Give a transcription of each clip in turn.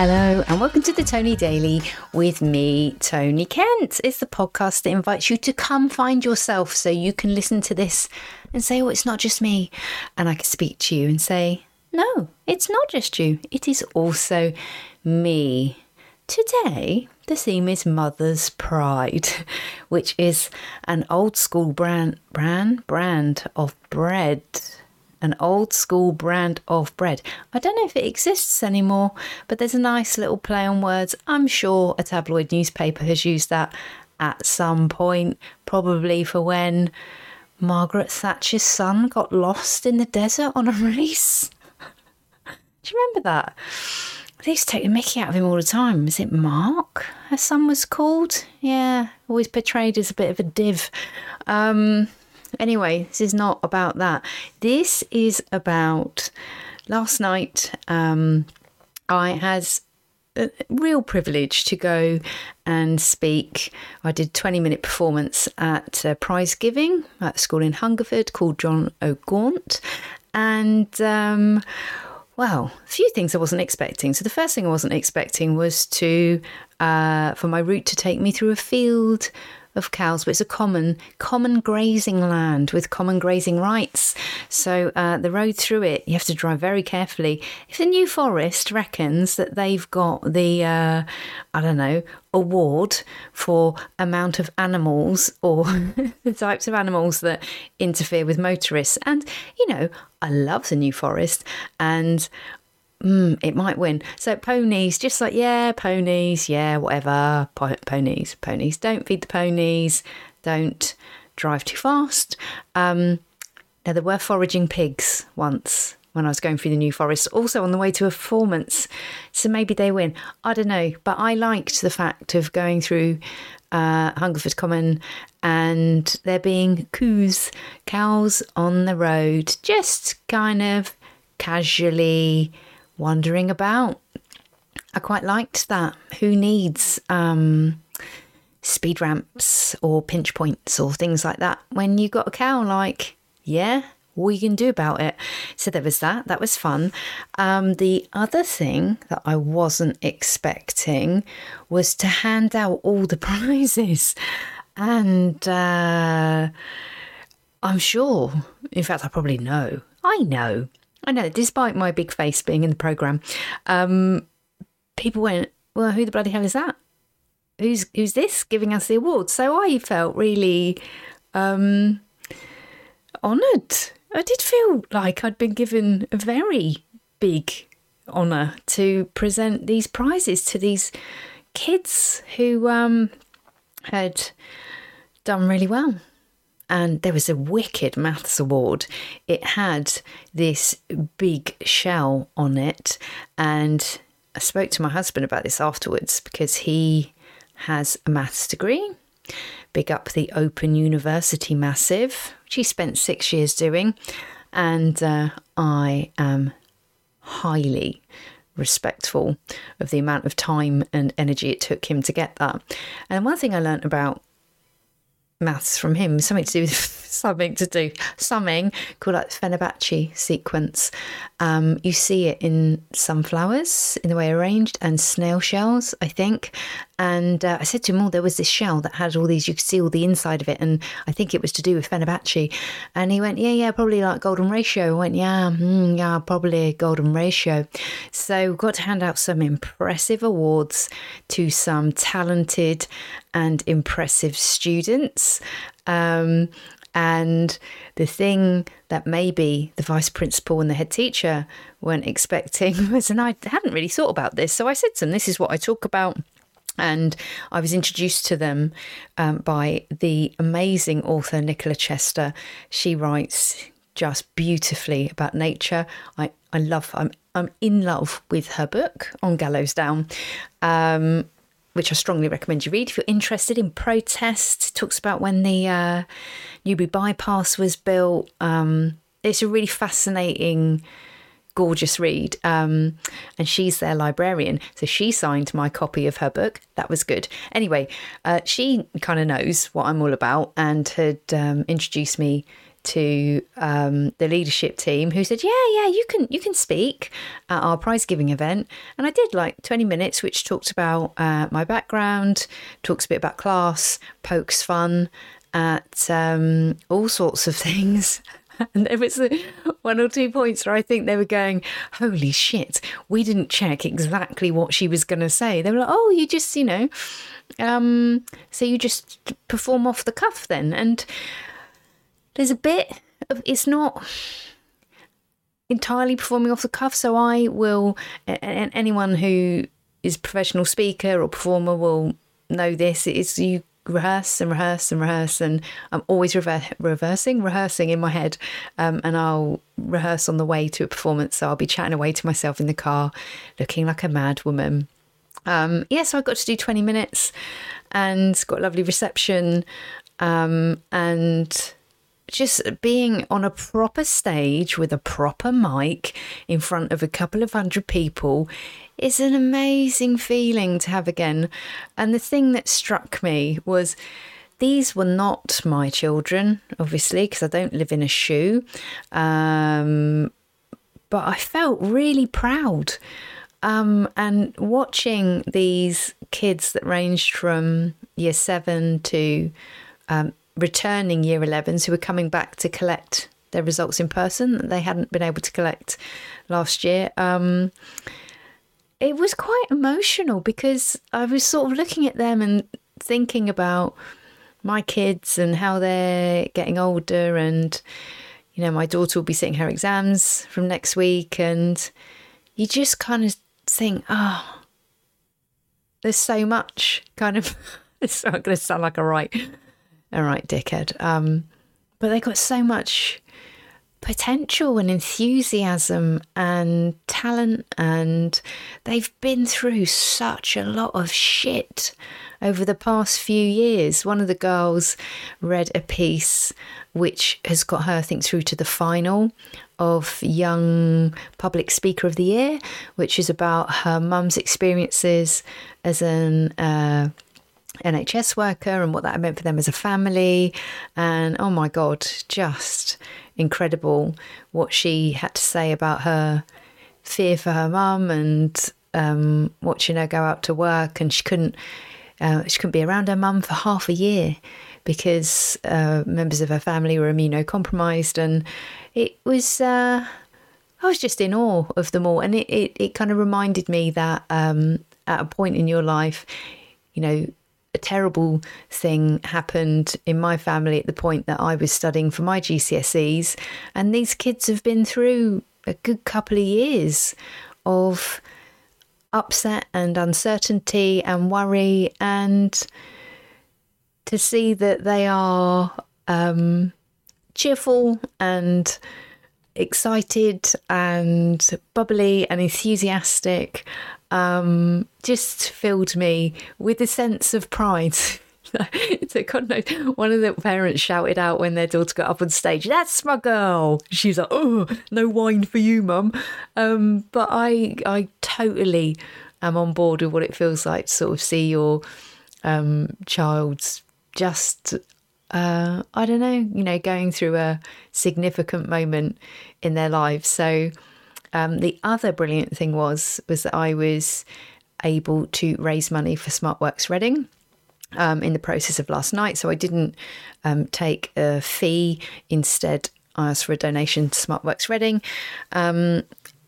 Hello, and welcome to the Toni Daily with me, Toni Kent. It's the podcast that invites you to come find yourself so you can listen to this and say, Oh, it's not just me. And I can speak to you and say, No, it's not just you, it is also me. Today, the theme is Mother's Pride, which is an old school brand brand brand of bread an old school brand of bread. I don't know if it exists anymore, but there's a nice little play on words. I'm sure a tabloid newspaper has used that at some point, probably for when Margaret Thatcher's son got lost in the desert on a race. Do you remember that? They used to take the mickey out of him all the time. Is it Mark? Her son was called? Yeah, always portrayed as a bit of a div. Um, Anyway, this is not about that. This is about last night. Um, I had a real privilege to go and speak. I did 20 minute performance at a prize giving at a school in Hungerford called John O'Gaunt. And um, well, a few things I wasn't expecting. So the first thing I wasn't expecting was to uh, for my route to take me through a field of cows, but it's a common common grazing land with common grazing rights. So uh, the road through it, you have to drive very carefully. If the New Forest reckons that they've got the uh, I don't know award for amount of animals or the types of animals that interfere with motorists, and you know I love the New Forest and mm, it might win. So ponies, just like yeah, ponies, yeah, whatever, po- ponies, ponies. Don't feed the ponies. Don't drive too fast. Um, now there were foraging pigs once when I was going through the New Forest, also on the way to a performance. So maybe they win. I don't know, but I liked the fact of going through uh, Hungerford Common and there being coos, cows on the road, just kind of casually wandering about. I quite liked that. Who needs um, speed ramps or pinch points or things like that when you've got a cow? Like, yeah, what you can do about it. So there was that. That was fun. Um, the other thing that I wasn't expecting was to hand out all the prizes, and uh, I'm sure. In fact, I probably know. I know I know, despite my big face being in the programme, um, people went, Well, who the bloody hell is that? Who's who's this giving us the award? So I felt really um, honoured. I did feel like I'd been given a very big honour to present these prizes to these kids who um, had done really well and there was a wicked maths award. It had this big shell on it, and I spoke to my husband about this afterwards because he has a maths degree. Big up the Open University Massive, which he spent six years doing, and uh, I am highly respectful of the amount of time and energy it took him to get that. And one thing I learned about maths from him, something to do with something to do something called like Fibonacci sequence. Um, you see it in sunflowers in the way arranged and snail shells, I think. And uh, I said to him, "Oh, there was this shell that had all these. You could see all the inside of it, and I think it was to do with Fibonacci." And he went, "Yeah, yeah, probably like golden ratio." I went, "Yeah, mm, yeah, probably golden ratio." So got to hand out some impressive awards to some talented and impressive students. Um, and the thing that maybe the vice principal and the head teacher weren't expecting was, and I hadn't really thought about this. So I said to them, This is what I talk about. And I was introduced to them um, by the amazing author Nicola Chester. She writes just beautifully about nature. I, I love, I'm, I'm in love with her book on Gallows Down. Um, which I strongly recommend you read if you're interested in protest. Talks about when the uh, Newbury bypass was built. Um, it's a really fascinating, gorgeous read. Um, and she's their librarian. So she signed my copy of her book. That was good. Anyway, uh, she kind of knows what I'm all about and had um, introduced me to um, the leadership team who said, "Yeah, yeah, you can you can speak at our prize giving event." And I did like twenty minutes, which talked about uh, my background, talks a bit about class, pokes fun at um, all sorts of things. and there was one or two points where I think they were going, "Holy shit, we didn't check exactly what she was going to say." They were like, "Oh, you just, you know." Um, so you just perform off the cuff then, and there's a bit of it's not entirely performing off the cuff. So I will, and anyone who is professional speaker or performer will know this. It's you rehearse and rehearse and rehearse, and I'm always rever- reversing, rehearsing in my head, um, and I'll rehearse on the way to a performance. So I'll be chatting away to myself in the car, looking like a mad woman. Um, yeah, so I got to do 20 minutes and got lovely reception um, and just being on a proper stage with a proper mic in front of a couple of hundred people is an amazing feeling to have again. And the thing that struck me was these were not my children, obviously, because I don't live in a shoe. Um, but I felt really proud. Um, and watching these kids that ranged from year seven to um, returning year 11s who were coming back to collect their results in person that they hadn't been able to collect last year. Um, it was quite emotional because I was sort of looking at them and thinking about my kids and how they're getting older and you know my daughter will be sitting her exams from next week and you just kind of think oh there's so much kind of it's not going to sound like a right all right, dickhead. Um, but they got so much potential and enthusiasm and talent, and they've been through such a lot of shit over the past few years. One of the girls read a piece which has got her, I think, through to the final of Young Public Speaker of the Year, which is about her mum's experiences as an uh, NHS worker and what that meant for them as a family. And oh my God, just incredible what she had to say about her fear for her mum and um, watching her go out to work. And she couldn't, uh, she couldn't be around her mum for half a year because uh, members of her family were immunocompromised. And it was, uh, I was just in awe of them all. And it, it, it kind of reminded me that um, at a point in your life, you know, a terrible thing happened in my family at the point that I was studying for my GCSEs. And these kids have been through a good couple of years of upset and uncertainty and worry. And to see that they are um, cheerful and excited and bubbly and enthusiastic um, just filled me with a sense of pride. so God knows, one of the parents shouted out when their daughter got up on stage, "That's my girl." She's like, "Oh, no wine for you, mum." Um, but I, I totally am on board with what it feels like to sort of see your um, child's just uh, I don't know, you know, going through a significant moment in their lives. So um, the other brilliant thing was was that I was able to raise money for Smart Works Reading. Um, in the process of last night, so I didn't um, take a fee. Instead, I asked for a donation to Smart Works Reading. Um,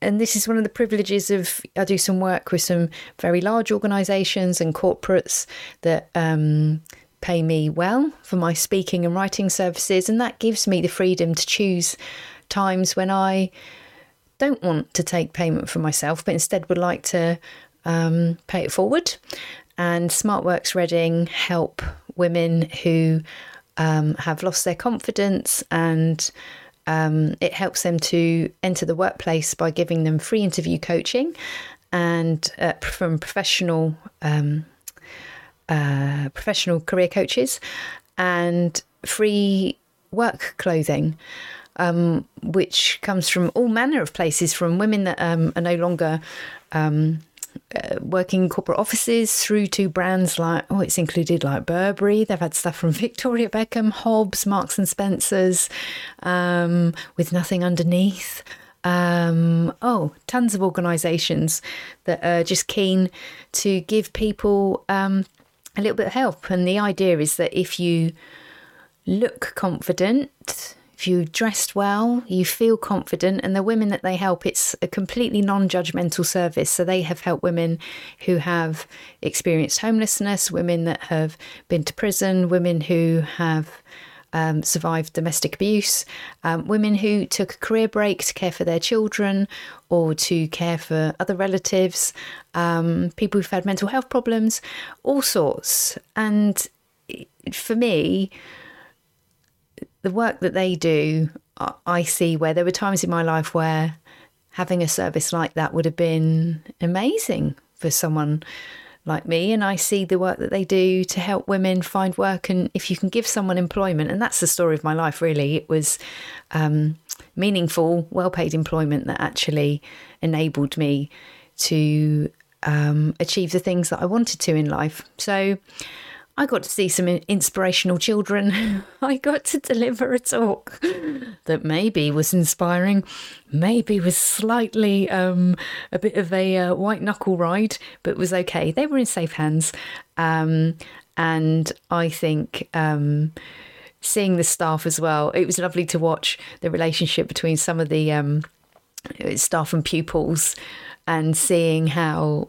and this is one of the privileges of I do some work with some very large organisations and corporates that um, pay me well for my speaking and writing services, and that gives me the freedom to choose times when I don't want to take payment for myself, but instead would like to um, pay it forward. And Smart Works Reading help women who um, have lost their confidence and um, it helps them to enter the workplace by giving them free interview coaching and uh, from professional um, uh, professional career coaches and free work clothing um, which comes from all manner of places, from women that um, are no longer um, uh, working in corporate offices through to brands like oh it's included like Burberry. They've had stuff from Victoria Beckham Hobbs Marks and Spencers um, with nothing underneath. Um, oh tons of organizations that are just keen to give people um, a little bit of help and the idea is that if you look confident if you dressed well, you feel confident, and the women that they help, it's a completely non judgmental service. So they have helped women who have experienced homelessness, women that have been to prison, women who have um, survived domestic abuse, um, women who took a career break to care for their children or to care for other relatives, um, people who've had mental health problems, all sorts. And for me, the work that they do, I see where there were times in my life where having a service like that would have been amazing for someone like me. And I see the work that they do to help women find work. And if you can give someone employment, and that's the story of my life, really, it was um, meaningful, well paid employment that actually enabled me to um, achieve the things that I wanted to in life. So, I got to see some inspirational children. I got to deliver a talk that maybe was inspiring, maybe was slightly um, a bit of a uh, white knuckle ride, but was okay. They were in safe hands. Um, and I think. Um, seeing the staff as well, it was lovely to watch the relationship between some of the um, staff and pupils and seeing how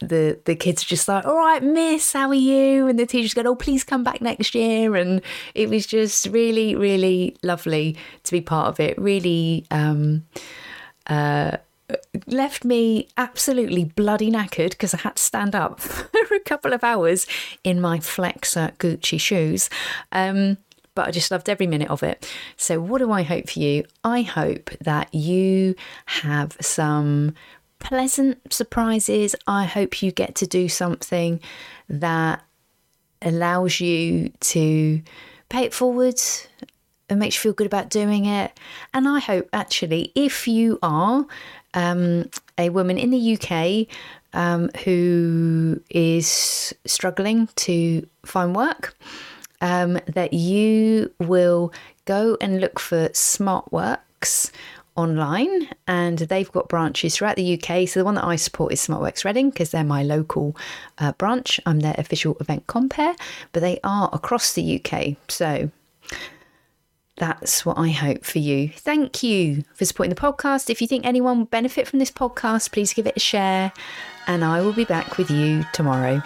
the the kids are just like, all right, miss, how are you? And the teachers go, oh, please come back next year. And it was just really, really lovely to be part of it. Really um, uh, left me absolutely bloody knackered because I had to stand up for a couple of hours in my Flexer Gucci shoes. Um, but I just loved every minute of it. So, what do I hope for you? I hope that you have some pleasant surprises. I hope you get to do something that allows you to pay it forward and makes you feel good about doing it. And I hope actually, if you are um, a woman in the UK um, who is struggling to find work, um, that you will go and look for Smart Works online and they've got branches throughout the UK. So the one that I support is Smart Works Reading because they're my local uh, branch. I'm their official event compare, but they are across the UK. So that's what I hope for you. Thank you for supporting the podcast. If you think anyone will benefit from this podcast, please give it a share and I will be back with you tomorrow.